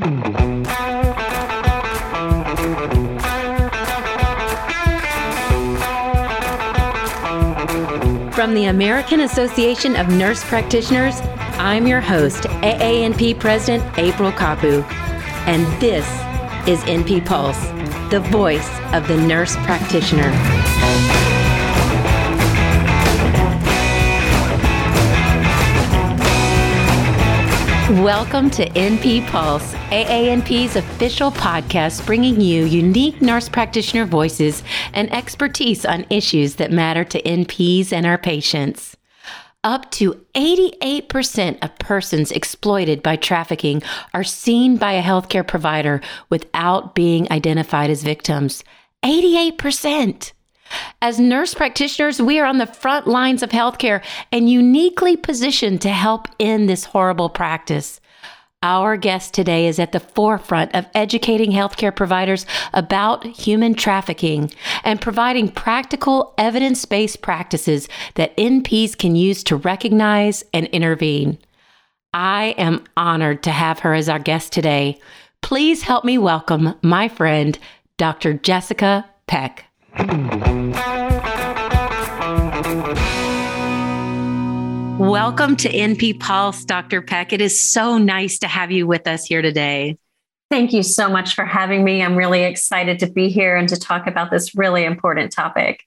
From the American Association of Nurse Practitioners, I'm your host, AANP President April Kapu, and this is NP Pulse, the voice of the nurse practitioner. Welcome to NP Pulse, AANP's official podcast, bringing you unique nurse practitioner voices and expertise on issues that matter to NPs and our patients. Up to 88% of persons exploited by trafficking are seen by a healthcare provider without being identified as victims. 88%. As nurse practitioners, we are on the front lines of healthcare and uniquely positioned to help end this horrible practice. Our guest today is at the forefront of educating healthcare providers about human trafficking and providing practical evidence based practices that NPs can use to recognize and intervene. I am honored to have her as our guest today. Please help me welcome my friend, Dr. Jessica Peck. Welcome to NP Pulse, Dr. Peck. It is so nice to have you with us here today. Thank you so much for having me. I'm really excited to be here and to talk about this really important topic.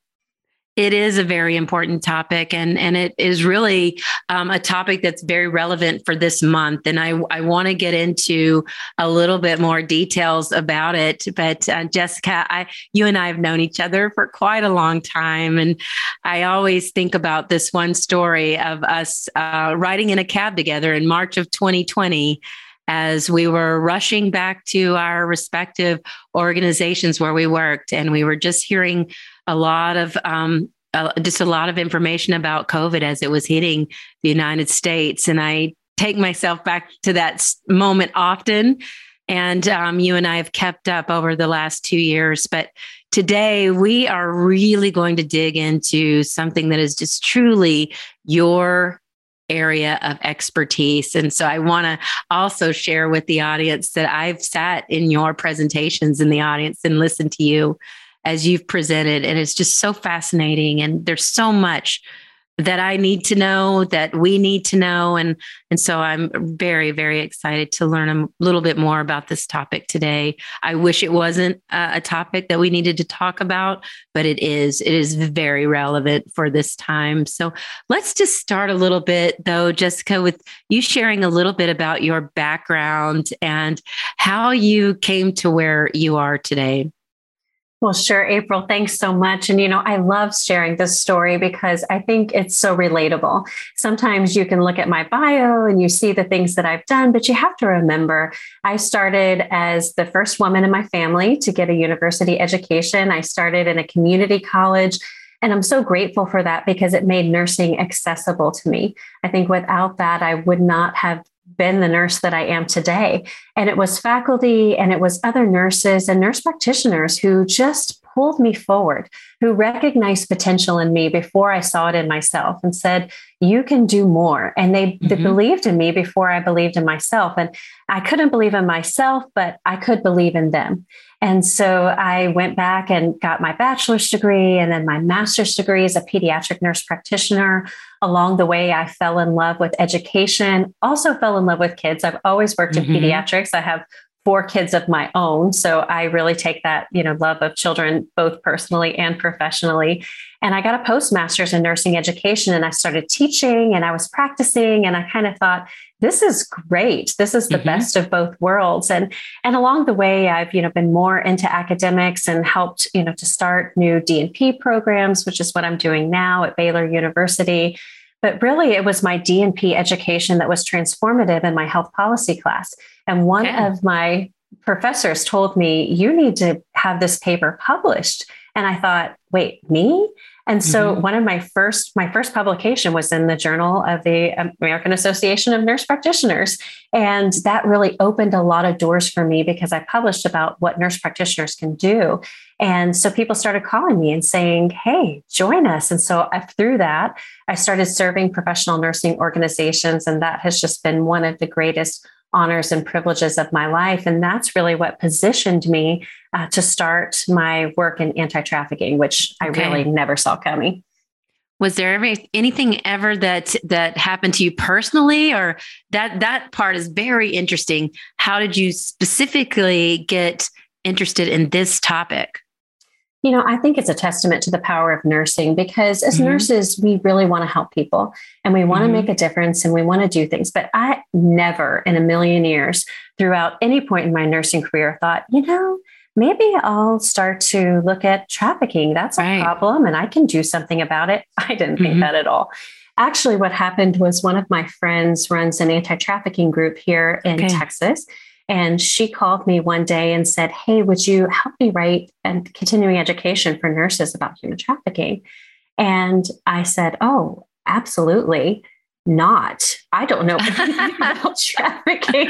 It is a very important topic, and, and it is really um, a topic that's very relevant for this month. And I, I want to get into a little bit more details about it. But uh, Jessica, I, you and I have known each other for quite a long time. And I always think about this one story of us uh, riding in a cab together in March of 2020 as we were rushing back to our respective organizations where we worked. And we were just hearing a lot of um, uh, just a lot of information about COVID as it was hitting the United States. And I take myself back to that moment often. And um, you and I have kept up over the last two years. But today we are really going to dig into something that is just truly your area of expertise. And so I want to also share with the audience that I've sat in your presentations in the audience and listened to you as you've presented. And it's just so fascinating. And there's so much that I need to know, that we need to know. And, and so I'm very, very excited to learn a little bit more about this topic today. I wish it wasn't a, a topic that we needed to talk about, but it is. It is very relevant for this time. So let's just start a little bit, though, Jessica, with you sharing a little bit about your background and how you came to where you are today. Well, sure, April. Thanks so much. And, you know, I love sharing this story because I think it's so relatable. Sometimes you can look at my bio and you see the things that I've done, but you have to remember I started as the first woman in my family to get a university education. I started in a community college. And I'm so grateful for that because it made nursing accessible to me. I think without that, I would not have been the nurse that I am today. And it was faculty and it was other nurses and nurse practitioners who just pulled me forward, who recognized potential in me before I saw it in myself and said, You can do more. And they, mm-hmm. they believed in me before I believed in myself. And I couldn't believe in myself, but I could believe in them. And so I went back and got my bachelor's degree and then my master's degree as a pediatric nurse practitioner. Along the way, I fell in love with education, also fell in love with kids. I've always worked mm-hmm. in pediatrics. I have four kids of my own so i really take that you know love of children both personally and professionally and i got a postmaster's in nursing education and i started teaching and i was practicing and i kind of thought this is great this is the mm-hmm. best of both worlds and and along the way i've you know been more into academics and helped you know to start new dnp programs which is what i'm doing now at baylor university but really, it was my DNP education that was transformative in my health policy class. And one okay. of my professors told me, You need to have this paper published. And I thought, Wait, me? And so mm-hmm. one of my first my first publication was in the Journal of the American Association of Nurse Practitioners and that really opened a lot of doors for me because I published about what nurse practitioners can do. And so people started calling me and saying, "Hey, join us." And so I, through that, I started serving professional nursing organizations and that has just been one of the greatest honors and privileges of my life. And that's really what positioned me uh, to start my work in anti trafficking, which okay. I really never saw coming. Was there ever anything ever that that happened to you personally, or that that part is very interesting? How did you specifically get interested in this topic? You know, I think it's a testament to the power of nursing because as mm-hmm. nurses, we really want to help people and we want to mm-hmm. make a difference and we want to do things. But I never in a million years throughout any point in my nursing career thought, you know, maybe I'll start to look at trafficking. That's a problem and I can do something about it. I didn't think mm-hmm. that at all. Actually, what happened was one of my friends runs an anti trafficking group here in okay. Texas. And she called me one day and said, Hey, would you help me write and continuing education for nurses about human trafficking? And I said, Oh, absolutely not. I don't know about trafficking.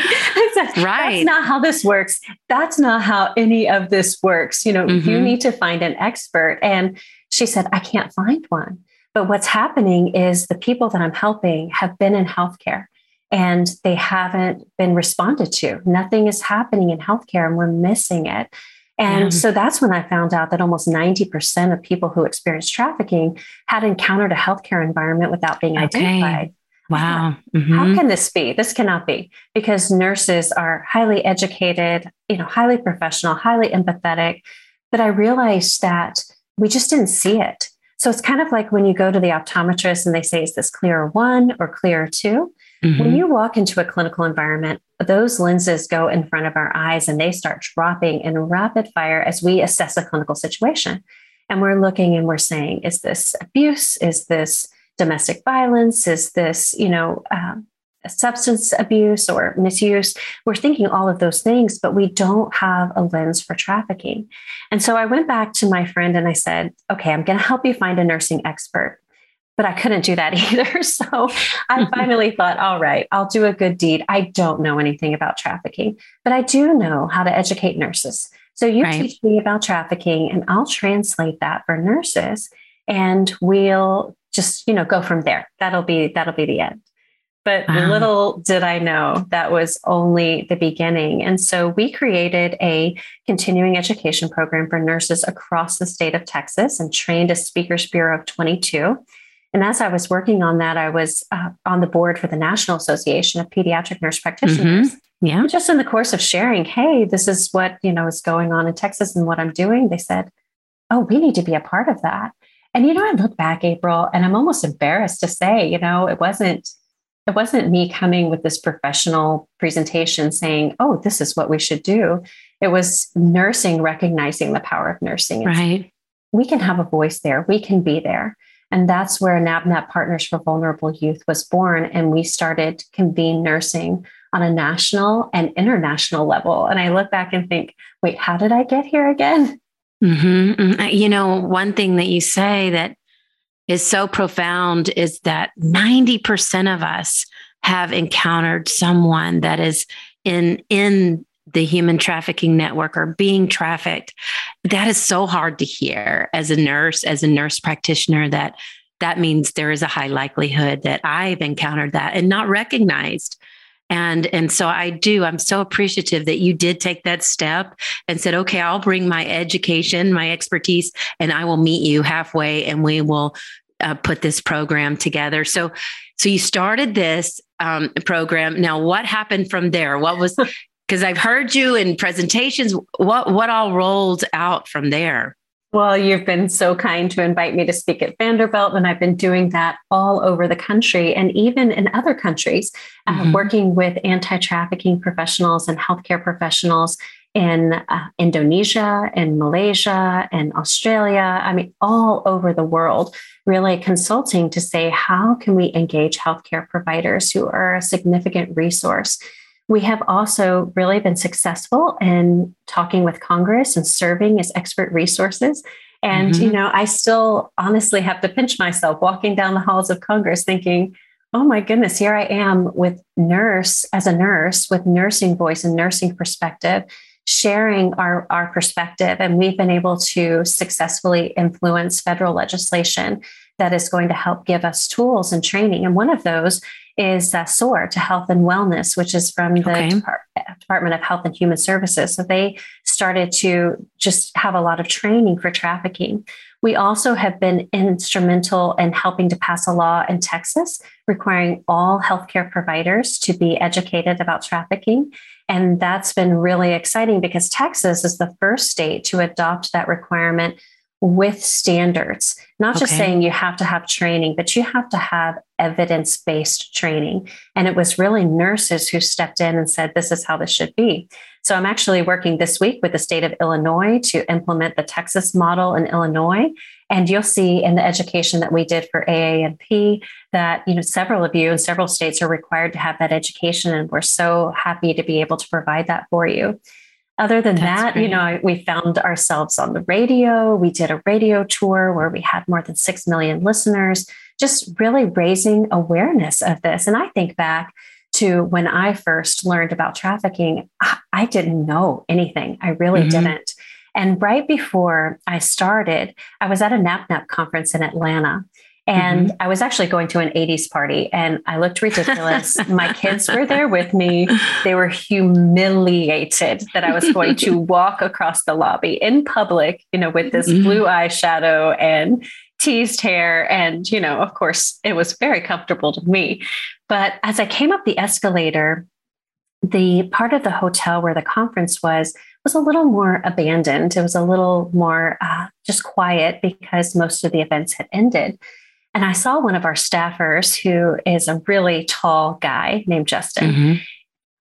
Said, right. That's not how this works. That's not how any of this works. You know, mm-hmm. you need to find an expert. And she said, I can't find one. But what's happening is the people that I'm helping have been in healthcare and they haven't been responded to. Nothing is happening in healthcare and we're missing it. And yeah. so that's when I found out that almost 90% of people who experience trafficking had encountered a healthcare environment without being okay. identified. Wow. Mm-hmm. How can this be? This cannot be because nurses are highly educated, you know, highly professional, highly empathetic. But I realized that we just didn't see it. So it's kind of like when you go to the optometrist and they say, is this clear one or clear 2 Mm-hmm. When you walk into a clinical environment, those lenses go in front of our eyes and they start dropping in rapid fire as we assess a clinical situation. And we're looking and we're saying, is this abuse? Is this domestic violence? Is this, you know, um, substance abuse or misuse? We're thinking all of those things, but we don't have a lens for trafficking. And so I went back to my friend and I said, okay, I'm going to help you find a nursing expert but I couldn't do that either. So I mm-hmm. finally thought, all right, I'll do a good deed. I don't know anything about trafficking, but I do know how to educate nurses. So you right. teach me about trafficking and I'll translate that for nurses and we'll just, you know, go from there. That'll be that'll be the end. But wow. little did I know that was only the beginning. And so we created a continuing education program for nurses across the state of Texas and trained a speakers bureau of 22. And as I was working on that, I was uh, on the board for the National Association of Pediatric Nurse Practitioners. Mm-hmm. Yeah. just in the course of sharing, hey, this is what, you know, is going on in Texas and what I'm doing, they said, oh, we need to be a part of that. And you know, I look back, April, and I'm almost embarrassed to say, you know, it wasn't it wasn't me coming with this professional presentation saying, oh, this is what we should do. It was nursing recognizing the power of nursing. Right. We can have a voice there. We can be there. And that's where NAPNAP Partners for Vulnerable Youth was born. And we started convene nursing on a national and international level. And I look back and think, wait, how did I get here again? Mm-hmm. mm-hmm. You know, one thing that you say that is so profound is that 90% of us have encountered someone that is in in the human trafficking network or being trafficked that is so hard to hear as a nurse as a nurse practitioner that that means there is a high likelihood that i've encountered that and not recognized. And and so i do i'm so appreciative that you did take that step and said okay i'll bring my education my expertise and i will meet you halfway and we will uh, put this program together. So so you started this um, program. Now what happened from there? What was because I've heard you in presentations. What what all rolled out from there? Well, you've been so kind to invite me to speak at Vanderbilt, and I've been doing that all over the country and even in other countries, uh, mm-hmm. uh, working with anti trafficking professionals and healthcare professionals in uh, Indonesia and Malaysia and Australia. I mean, all over the world, really consulting to say, how can we engage healthcare providers who are a significant resource? We have also really been successful in talking with Congress and serving as expert resources. And, mm-hmm. you know, I still honestly have to pinch myself walking down the halls of Congress thinking, oh my goodness, here I am with nurse as a nurse with nursing voice and nursing perspective, sharing our, our perspective. And we've been able to successfully influence federal legislation that is going to help give us tools and training. And one of those is uh, SOAR to Health and Wellness, which is from the okay. Depart- Department of Health and Human Services. So they started to just have a lot of training for trafficking. We also have been instrumental in helping to pass a law in Texas requiring all healthcare providers to be educated about trafficking. And that's been really exciting because Texas is the first state to adopt that requirement with standards, not just saying you have to have training, but you have to have evidence based training. And it was really nurses who stepped in and said, this is how this should be. So I'm actually working this week with the state of Illinois to implement the Texas model in Illinois. And you'll see in the education that we did for AANP that, you know, several of you in several states are required to have that education. And we're so happy to be able to provide that for you. Other than That's that, great. you know, we found ourselves on the radio. We did a radio tour where we had more than 6 million listeners, just really raising awareness of this. And I think back to when I first learned about trafficking, I didn't know anything. I really mm-hmm. didn't. And right before I started, I was at a NAPNAP conference in Atlanta. And mm-hmm. I was actually going to an 80s party and I looked ridiculous. My kids were there with me. They were humiliated that I was going to walk across the lobby in public, you know, with this mm-hmm. blue eyeshadow and teased hair. And, you know, of course, it was very comfortable to me. But as I came up the escalator, the part of the hotel where the conference was was a little more abandoned. It was a little more uh, just quiet because most of the events had ended. And I saw one of our staffers who is a really tall guy named Justin, mm-hmm.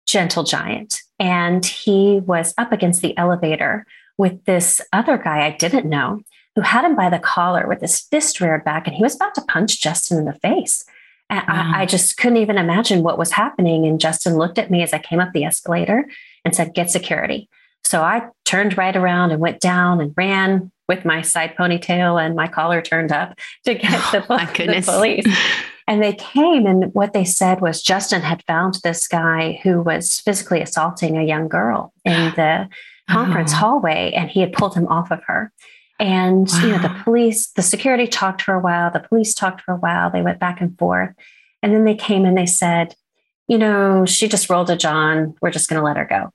gentle giant. And he was up against the elevator with this other guy I didn't know who had him by the collar with his fist reared back. And he was about to punch Justin in the face. And wow. I, I just couldn't even imagine what was happening. And Justin looked at me as I came up the escalator and said, Get security. So I turned right around and went down and ran with my side ponytail and my collar turned up to get the, oh, the police. And they came, and what they said was Justin had found this guy who was physically assaulting a young girl in the conference oh. hallway, and he had pulled him off of her. And wow. you know, the police, the security talked for a while, the police talked for a while, they went back and forth. And then they came and they said, you know, she just rolled a John. We're just going to let her go.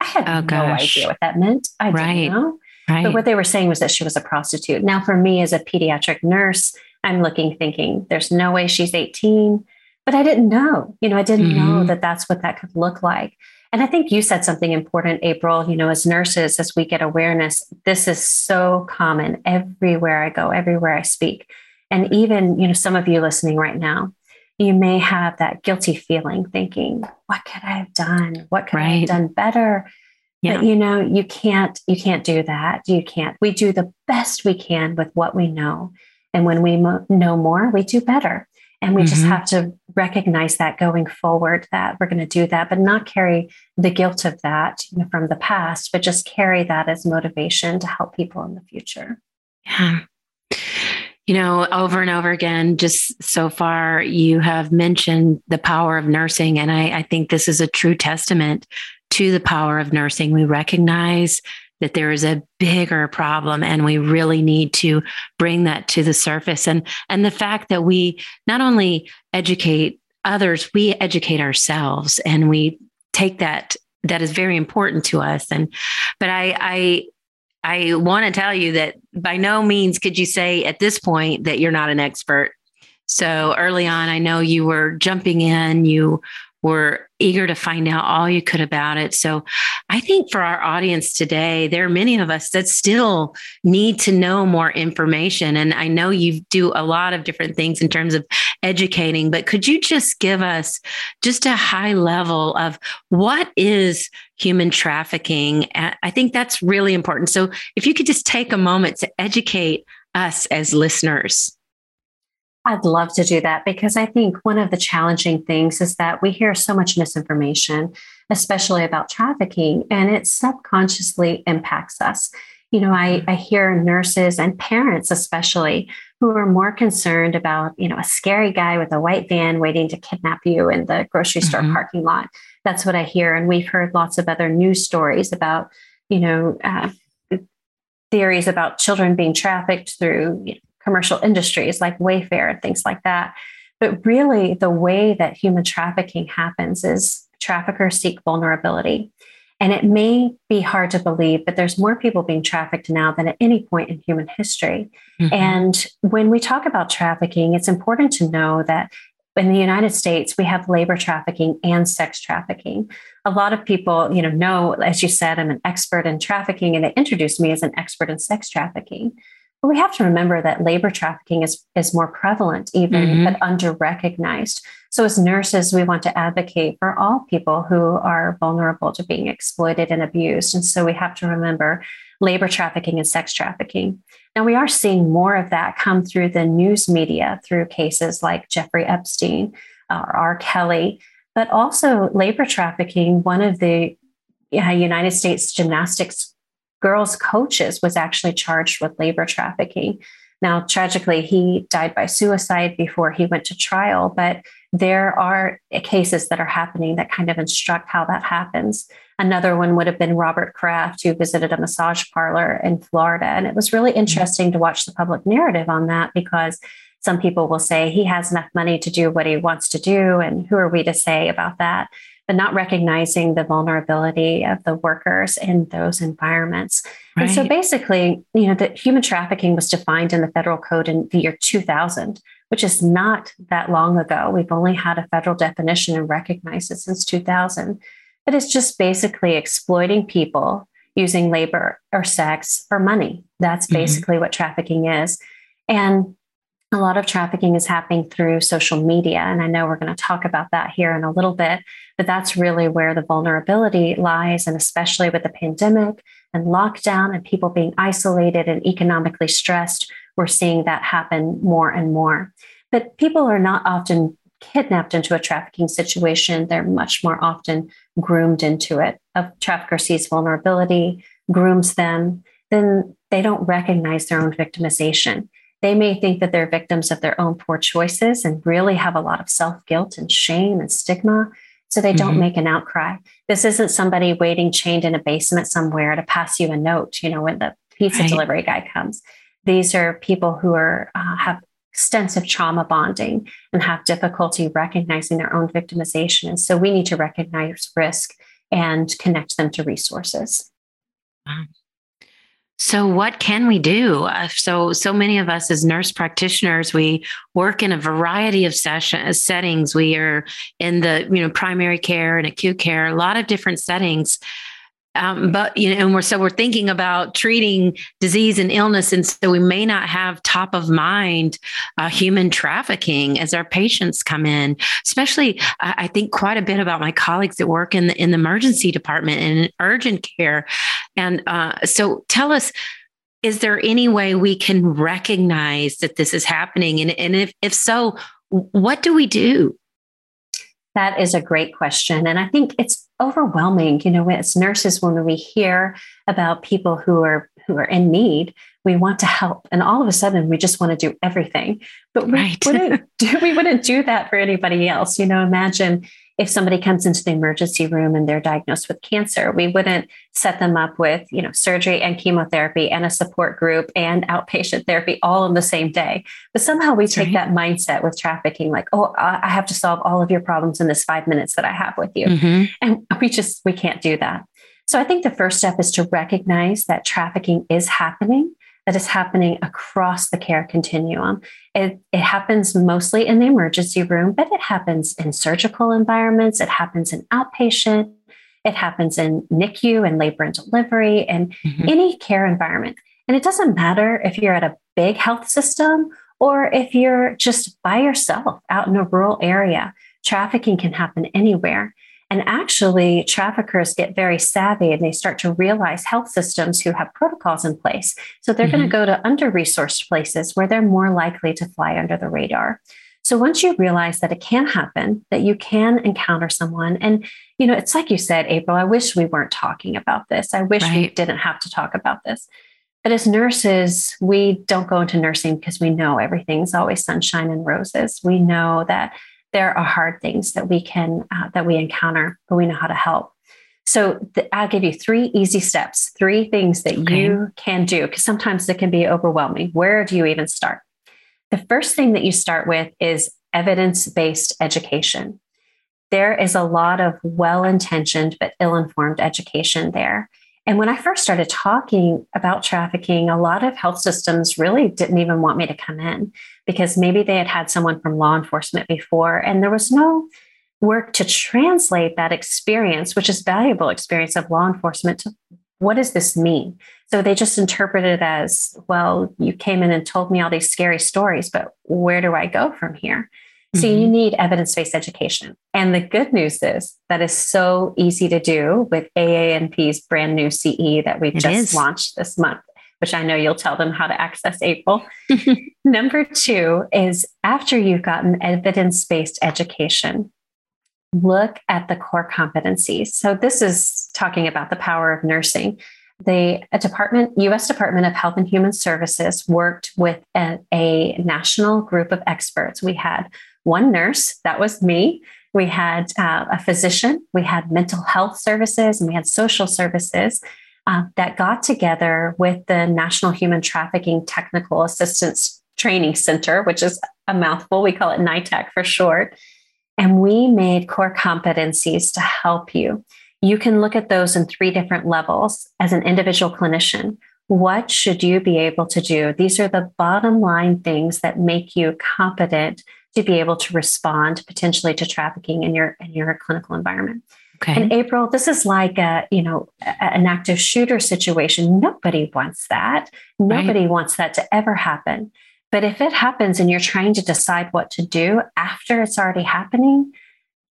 I had oh, no idea what that meant. I right. didn't know. Right. But what they were saying was that she was a prostitute. Now, for me as a pediatric nurse, I'm looking, thinking, there's no way she's 18. But I didn't know, you know, I didn't mm-hmm. know that that's what that could look like. And I think you said something important, April. You know, as nurses, as we get awareness, this is so common everywhere I go, everywhere I speak. And even, you know, some of you listening right now, you may have that guilty feeling thinking, what could I have done? What could right. I have done better? Yeah. But you know, you can't you can't do that. You can't. We do the best we can with what we know. And when we mo- know more, we do better. And we mm-hmm. just have to recognize that going forward that we're going to do that, but not carry the guilt of that you know, from the past, but just carry that as motivation to help people in the future. Yeah. You know, over and over again, just so far, you have mentioned the power of nursing. And I, I think this is a true testament to the power of nursing. We recognize that there is a bigger problem and we really need to bring that to the surface and and the fact that we not only educate others we educate ourselves and we take that that is very important to us and but i i i want to tell you that by no means could you say at this point that you're not an expert so early on i know you were jumping in you were eager to find out all you could about it. So I think for our audience today, there are many of us that still need to know more information. And I know you do a lot of different things in terms of educating, but could you just give us just a high level of what is human trafficking? I think that's really important. So if you could just take a moment to educate us as listeners. I'd love to do that because I think one of the challenging things is that we hear so much misinformation, especially about trafficking, and it subconsciously impacts us. You know, I, I hear nurses and parents, especially, who are more concerned about, you know, a scary guy with a white van waiting to kidnap you in the grocery store mm-hmm. parking lot. That's what I hear. And we've heard lots of other news stories about, you know, uh, theories about children being trafficked through you know, commercial industries like Wayfair and things like that. But really, the way that human trafficking happens is traffickers seek vulnerability. And it may be hard to believe, but there's more people being trafficked now than at any point in human history. Mm-hmm. And when we talk about trafficking, it's important to know that in the United States, we have labor trafficking and sex trafficking. A lot of people, you know, know, as you said, I'm an expert in trafficking, and they introduced me as an expert in sex trafficking. But we have to remember that labor trafficking is, is more prevalent, even mm-hmm. but under recognized. So, as nurses, we want to advocate for all people who are vulnerable to being exploited and abused. And so, we have to remember labor trafficking and sex trafficking. Now, we are seeing more of that come through the news media through cases like Jeffrey Epstein or R. Kelly, but also labor trafficking. One of the uh, United States gymnastics girls' coaches was actually charged with labor trafficking. Now, tragically, he died by suicide before he went to trial, but there are cases that are happening that kind of instruct how that happens. Another one would have been Robert Kraft, who visited a massage parlor in Florida. And it was really mm-hmm. interesting to watch the public narrative on that because some people will say he has enough money to do what he wants to do. And who are we to say about that? But not recognizing the vulnerability of the workers in those environments. Right. And so basically, you know, the human trafficking was defined in the federal code in the year 2000, which is not that long ago. We've only had a federal definition and recognized it since 2000. But it's just basically exploiting people using labor or sex or money. That's mm-hmm. basically mm-hmm. what trafficking is. And a lot of trafficking is happening through social media. And I know we're going to talk about that here in a little bit, but that's really where the vulnerability lies. And especially with the pandemic and lockdown and people being isolated and economically stressed, we're seeing that happen more and more. But people are not often kidnapped into a trafficking situation, they're much more often groomed into it. A trafficker sees vulnerability, grooms them, then they don't recognize their own victimization they may think that they're victims of their own poor choices and really have a lot of self guilt and shame and stigma. So they don't mm-hmm. make an outcry. This isn't somebody waiting chained in a basement somewhere to pass you a note, you know, when the pizza right. delivery guy comes. These are people who are uh, have extensive trauma bonding and have difficulty recognizing their own victimization. And so we need to recognize risk and connect them to resources. Wow. So, what can we do? Uh, so, so many of us as nurse practitioners, we work in a variety of session, settings. We are in the you know primary care and acute care, a lot of different settings. Um, but you know, and we're so we're thinking about treating disease and illness, and so we may not have top of mind uh, human trafficking as our patients come in. Especially, I, I think quite a bit about my colleagues that work in the in the emergency department and in urgent care, and uh, so tell us. Is there any way we can recognize that this is happening? And, and if, if so, what do we do? That is a great question. And I think it's overwhelming, you know, as nurses, when we hear about people who are who are in need, we want to help. And all of a sudden we just want to do everything. But we right. wouldn't do we wouldn't do that for anybody else. You know, imagine if somebody comes into the emergency room and they're diagnosed with cancer, we wouldn't set them up with, you know, surgery and chemotherapy and a support group and outpatient therapy all in the same day. But somehow we That's take right. that mindset with trafficking, like, oh, I have to solve all of your problems in this five minutes that I have with you. Mm-hmm. And we just, we can't do that. So I think the first step is to recognize that trafficking is happening that is happening across the care continuum. It, it happens mostly in the emergency room, but it happens in surgical environments, it happens in outpatient, it happens in NICU and labor and delivery and mm-hmm. any care environment. And it doesn't matter if you're at a big health system or if you're just by yourself out in a rural area. Trafficking can happen anywhere. And actually, traffickers get very savvy and they start to realize health systems who have protocols in place. So they're mm-hmm. going to go to under resourced places where they're more likely to fly under the radar. So once you realize that it can happen, that you can encounter someone, and you know, it's like you said, April, I wish we weren't talking about this. I wish right. we didn't have to talk about this. But as nurses, we don't go into nursing because we know everything's always sunshine and roses. We know that there are hard things that we can uh, that we encounter but we know how to help so th- i'll give you three easy steps three things that okay. you can do because sometimes it can be overwhelming where do you even start the first thing that you start with is evidence based education. There is a lot of well intentioned but ill informed education there. And when I first started talking about trafficking, a lot of health systems really didn't even want me to come in because maybe they had had someone from law enforcement before and there was no work to translate that experience, which is valuable experience of law enforcement to what does this mean? So they just interpret it as, well, you came in and told me all these scary stories, but where do I go from here? So mm-hmm. you need evidence-based education. And the good news is that is so easy to do with AANP's brand new CE that we've it just is. launched this month, which I know you'll tell them how to access April. Number two is after you've gotten evidence-based education, look at the core competencies. So this is talking about the power of nursing. The department, U.S. Department of Health and Human Services worked with a, a national group of experts. We had one nurse, that was me. We had uh, a physician, we had mental health services, and we had social services uh, that got together with the National Human Trafficking Technical Assistance Training Center, which is a mouthful. We call it NITAC for short. And we made core competencies to help you. You can look at those in three different levels as an individual clinician. What should you be able to do? These are the bottom line things that make you competent to be able to respond potentially to trafficking in your in your clinical environment. Okay. In April, this is like a, you know, an active shooter situation. Nobody wants that. Nobody right. wants that to ever happen. But if it happens and you're trying to decide what to do after it's already happening,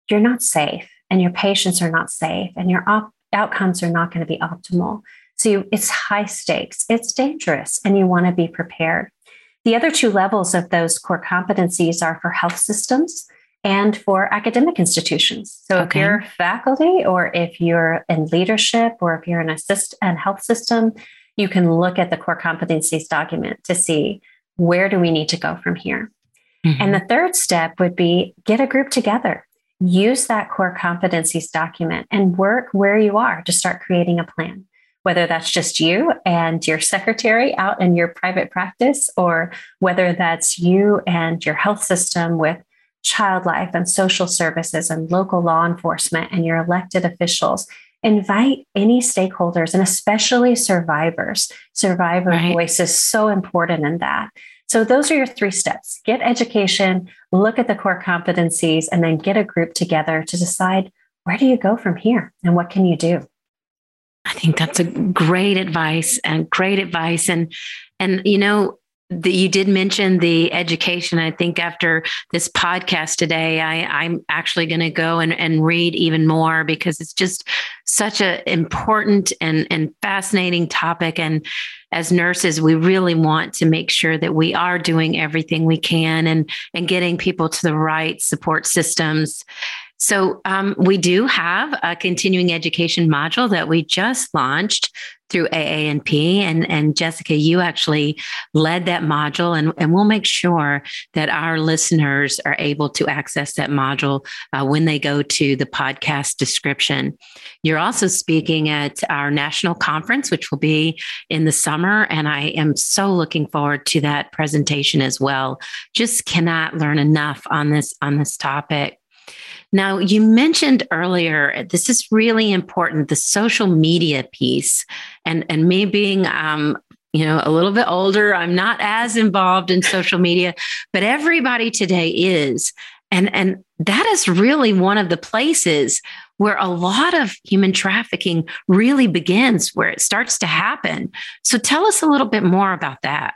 you're not safe and your patients are not safe and your op- outcomes are not going to be optimal. So you, it's high stakes, it's dangerous, and you want to be prepared. The other two levels of those core competencies are for health systems and for academic institutions. So okay. if you're faculty or if you're in leadership or if you're in a syst- and health system, you can look at the core competencies document to see where do we need to go from here. Mm-hmm. And the third step would be get a group together. Use that core competencies document and work where you are to start creating a plan whether that's just you and your secretary out in your private practice, or whether that's you and your health system with child life and social services and local law enforcement and your elected officials. Invite any stakeholders and especially survivors. Survivor right. voice is so important in that. So, those are your three steps get education, look at the core competencies, and then get a group together to decide where do you go from here and what can you do? I think that's a great advice and great advice. And and you know, you did mention the education. I think after this podcast today, I, I'm actually going to go and, and read even more because it's just such an important and, and fascinating topic. And as nurses, we really want to make sure that we are doing everything we can and, and getting people to the right support systems so um, we do have a continuing education module that we just launched through AANP. And, and Jessica, you actually led that module, and, and we'll make sure that our listeners are able to access that module uh, when they go to the podcast description. You're also speaking at our national conference, which will be in the summer. And I am so looking forward to that presentation as well. Just cannot learn enough on this on this topic. Now, you mentioned earlier, this is really important the social media piece. And, and me being, um, you know, a little bit older, I'm not as involved in social media, but everybody today is. And, and that is really one of the places where a lot of human trafficking really begins, where it starts to happen. So tell us a little bit more about that.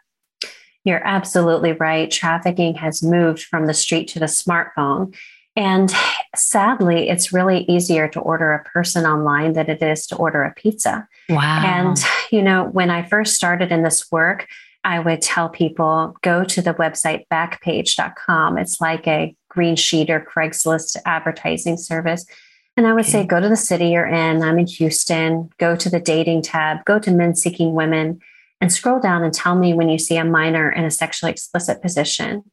You're absolutely right. Trafficking has moved from the street to the smartphone. And sadly, it's really easier to order a person online than it is to order a pizza. Wow. And, you know, when I first started in this work, I would tell people go to the website backpage.com. It's like a green sheet or Craigslist advertising service. And I would okay. say, go to the city you're in. I'm in Houston. Go to the dating tab, go to men seeking women, and scroll down and tell me when you see a minor in a sexually explicit position.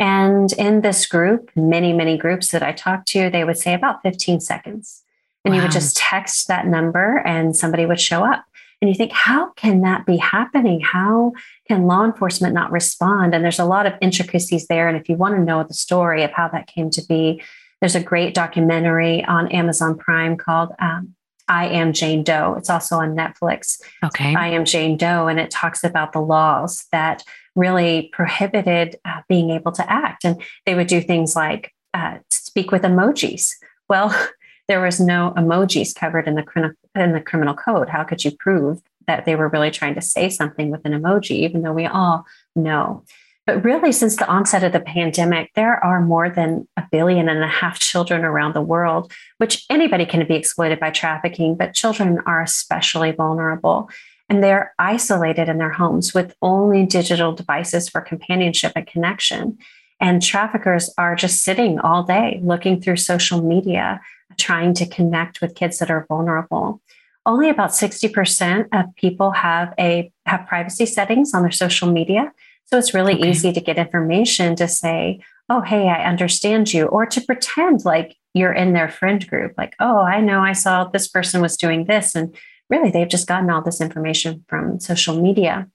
And in this group, many, many groups that I talked to, they would say about 15 seconds. And wow. you would just text that number and somebody would show up. And you think, how can that be happening? How can law enforcement not respond? And there's a lot of intricacies there. And if you want to know the story of how that came to be, there's a great documentary on Amazon Prime called um, I Am Jane Doe. It's also on Netflix. Okay. I Am Jane Doe. And it talks about the laws that really prohibited uh, being able to act. And they would do things like uh, speak with emojis. Well, there was no emojis covered in the, in the criminal code. How could you prove that they were really trying to say something with an emoji, even though we all know? But really, since the onset of the pandemic, there are more than a billion and a half children around the world, which anybody can be exploited by trafficking, but children are especially vulnerable. And they're isolated in their homes with only digital devices for companionship and connection. And traffickers are just sitting all day looking through social media, trying to connect with kids that are vulnerable. Only about 60% of people have a have privacy settings on their social media. So it's really okay. easy to get information to say, oh, hey, I understand you, or to pretend like you're in their friend group, like, oh, I know I saw this person was doing this. And really, they've just gotten all this information from social media.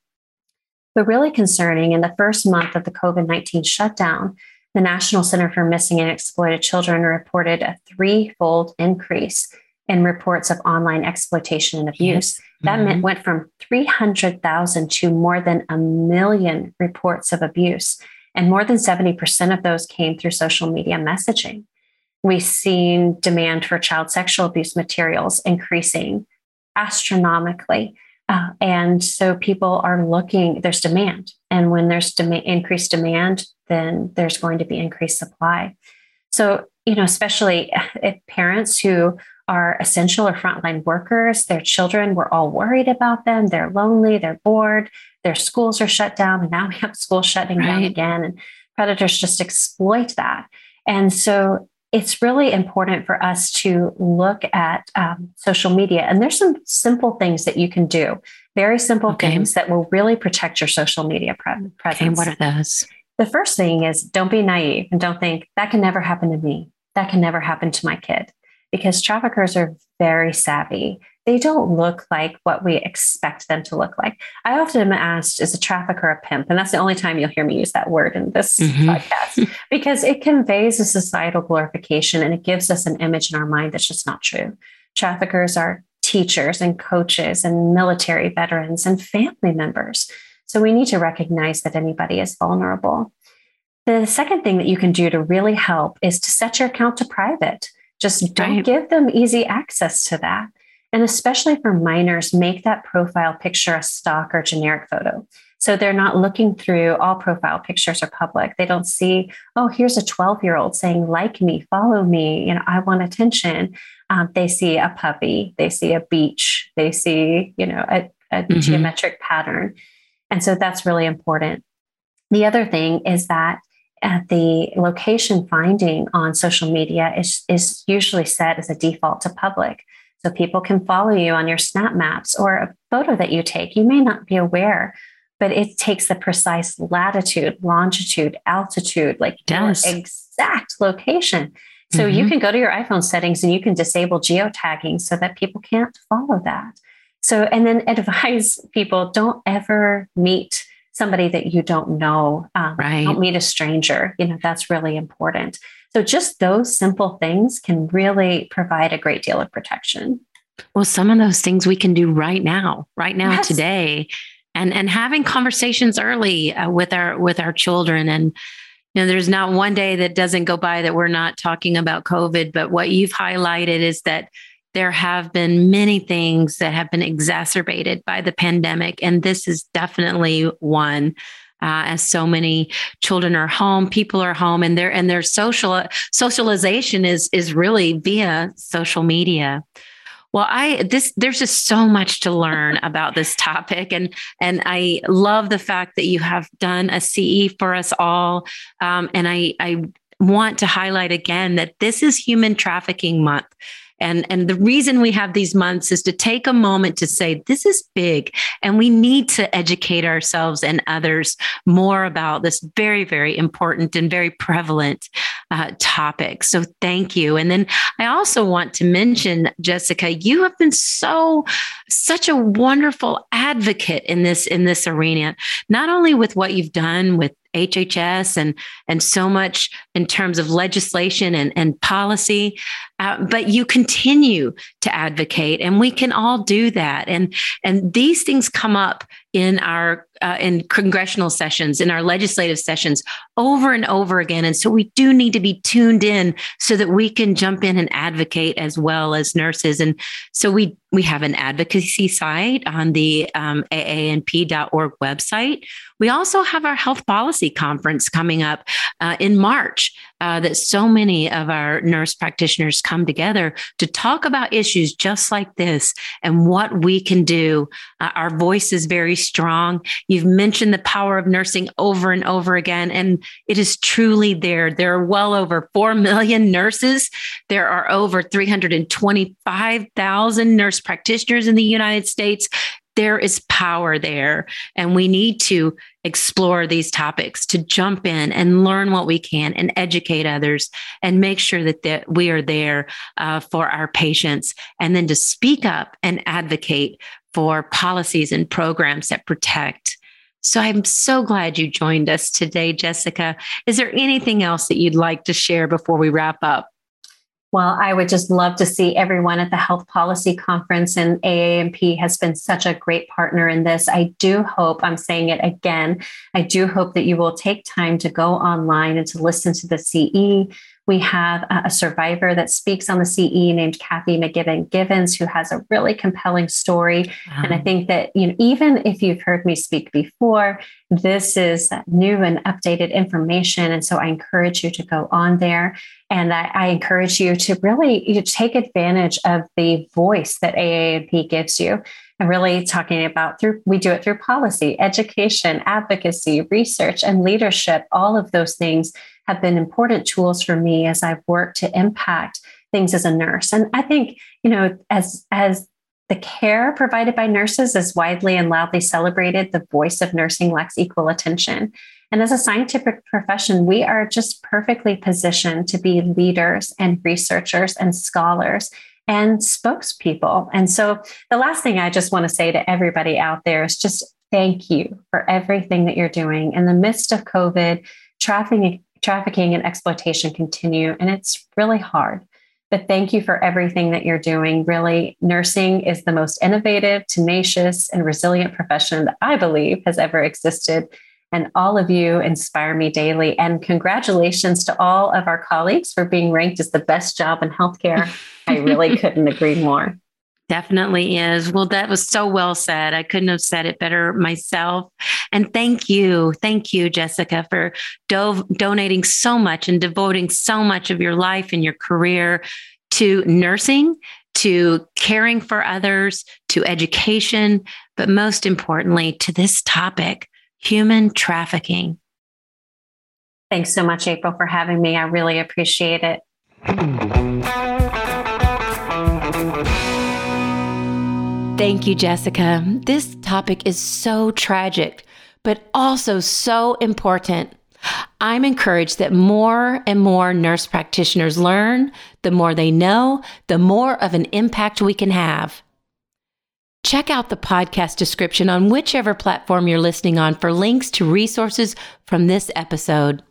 But really concerning, in the first month of the COVID 19 shutdown, the National Center for Missing and Exploited Children reported a threefold increase in reports of online exploitation and abuse. Yes. That mm-hmm. went from 300,000 to more than a million reports of abuse. And more than 70% of those came through social media messaging. We've seen demand for child sexual abuse materials increasing astronomically. Uh, and so people are looking, there's demand. And when there's dem- increased demand, then there's going to be increased supply. So, you know, especially if parents who are essential or frontline workers. Their children, we're all worried about them. They're lonely, they're bored, their schools are shut down. And now we have schools shutting right. down again. And predators just exploit that. And so it's really important for us to look at um, social media. And there's some simple things that you can do, very simple okay. things that will really protect your social media pre- presence. Okay, what are those? The first thing is don't be naive and don't think that can never happen to me. That can never happen to my kid because traffickers are very savvy. They don't look like what we expect them to look like. I often am asked, is a trafficker a pimp? And that's the only time you'll hear me use that word in this mm-hmm. podcast because it conveys a societal glorification and it gives us an image in our mind that's just not true. Traffickers are teachers and coaches and military veterans and family members. So we need to recognize that anybody is vulnerable. The second thing that you can do to really help is to set your account to private. Just don't right. give them easy access to that. And especially for minors, make that profile picture a stock or generic photo. So they're not looking through all profile pictures are public. They don't see, oh, here's a 12 year old saying, like me, follow me, you know, I want attention. Um, they see a puppy, they see a beach, they see, you know, a, a mm-hmm. geometric pattern. And so that's really important. The other thing is that at the location finding on social media is, is usually set as a default to public. So people can follow you on your snap maps or a photo that you take. You may not be aware, but it takes the precise latitude, longitude, altitude, like your exact location. So mm-hmm. you can go to your iPhone settings and you can disable geotagging so that people can't follow that. So, and then advise people don't ever meet somebody that you don't know. Um, right. Don't meet a stranger. You know, that's really important. So just those simple things can really provide a great deal of protection. Well, some of those things we can do right now, right now, yes. today, and and having conversations early uh, with our with our children and you know there's not one day that doesn't go by that we're not talking about covid but what you've highlighted is that there have been many things that have been exacerbated by the pandemic, and this is definitely one. Uh, as so many children are home, people are home, and their and their social socialization is is really via social media. Well, I this there's just so much to learn about this topic, and and I love the fact that you have done a CE for us all, um, and I I want to highlight again that this is Human Trafficking Month. And, and the reason we have these months is to take a moment to say, this is big, and we need to educate ourselves and others more about this very, very important and very prevalent uh, topic. So thank you. And then I also want to mention, Jessica, you have been so, such a wonderful advocate in this, in this arena, not only with what you've done with HHS and and so much in terms of legislation and, and policy, uh, but you continue to advocate, and we can all do that. And and these things come up in our uh, in congressional sessions, in our legislative sessions, over and over again. And so we do need to be tuned in so that we can jump in and advocate as well as nurses. And so we we have an advocacy site on the um, aanp.org website. We also have our health policy conference coming up uh, in March uh, that so many of our nurse practitioners come together to talk about issues just like this and what we can do. Uh, our voice is very strong. You've mentioned the power of nursing over and over again, and it is truly there. There are well over 4 million nurses. There are over 325,000 nurse practitioners in the United States there is power there. And we need to explore these topics to jump in and learn what we can and educate others and make sure that, that we are there uh, for our patients and then to speak up and advocate for policies and programs that protect. So I'm so glad you joined us today, Jessica. Is there anything else that you'd like to share before we wrap up? Well, I would just love to see everyone at the Health Policy Conference, and AANP has been such a great partner in this. I do hope, I'm saying it again, I do hope that you will take time to go online and to listen to the CE we have a survivor that speaks on the CE named Kathy McGibbon Givens, who has a really compelling story. Wow. And I think that, you know, even if you've heard me speak before, this is new and updated information. And so I encourage you to go on there. And I, I encourage you to really you take advantage of the voice that AANP gives you and really talking about through we do it through policy education advocacy research and leadership all of those things have been important tools for me as I've worked to impact things as a nurse. And I think, you know, as as the care provided by nurses is widely and loudly celebrated, the voice of nursing lacks equal attention. And as a scientific profession, we are just perfectly positioned to be leaders and researchers and scholars and spokespeople. And so the last thing I just want to say to everybody out there is just thank you for everything that you're doing in the midst of COVID. Trafficking, trafficking and exploitation continue, and it's really hard. But thank you for everything that you're doing. Really, nursing is the most innovative, tenacious, and resilient profession that I believe has ever existed. And all of you inspire me daily. And congratulations to all of our colleagues for being ranked as the best job in healthcare. I really couldn't agree more. Definitely is. Well, that was so well said. I couldn't have said it better myself. And thank you. Thank you, Jessica, for do- donating so much and devoting so much of your life and your career to nursing, to caring for others, to education, but most importantly, to this topic human trafficking. Thanks so much, April, for having me. I really appreciate it. Thank you, Jessica. This topic is so tragic, but also so important. I'm encouraged that more and more nurse practitioners learn, the more they know, the more of an impact we can have. Check out the podcast description on whichever platform you're listening on for links to resources from this episode.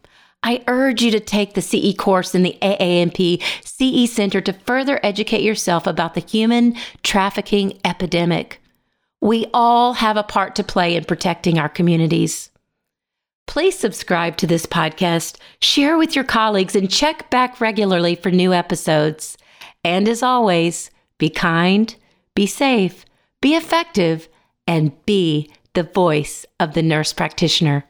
I urge you to take the CE course in the AANP CE Center to further educate yourself about the human trafficking epidemic. We all have a part to play in protecting our communities. Please subscribe to this podcast, share with your colleagues, and check back regularly for new episodes. And as always, be kind, be safe, be effective, and be the voice of the nurse practitioner.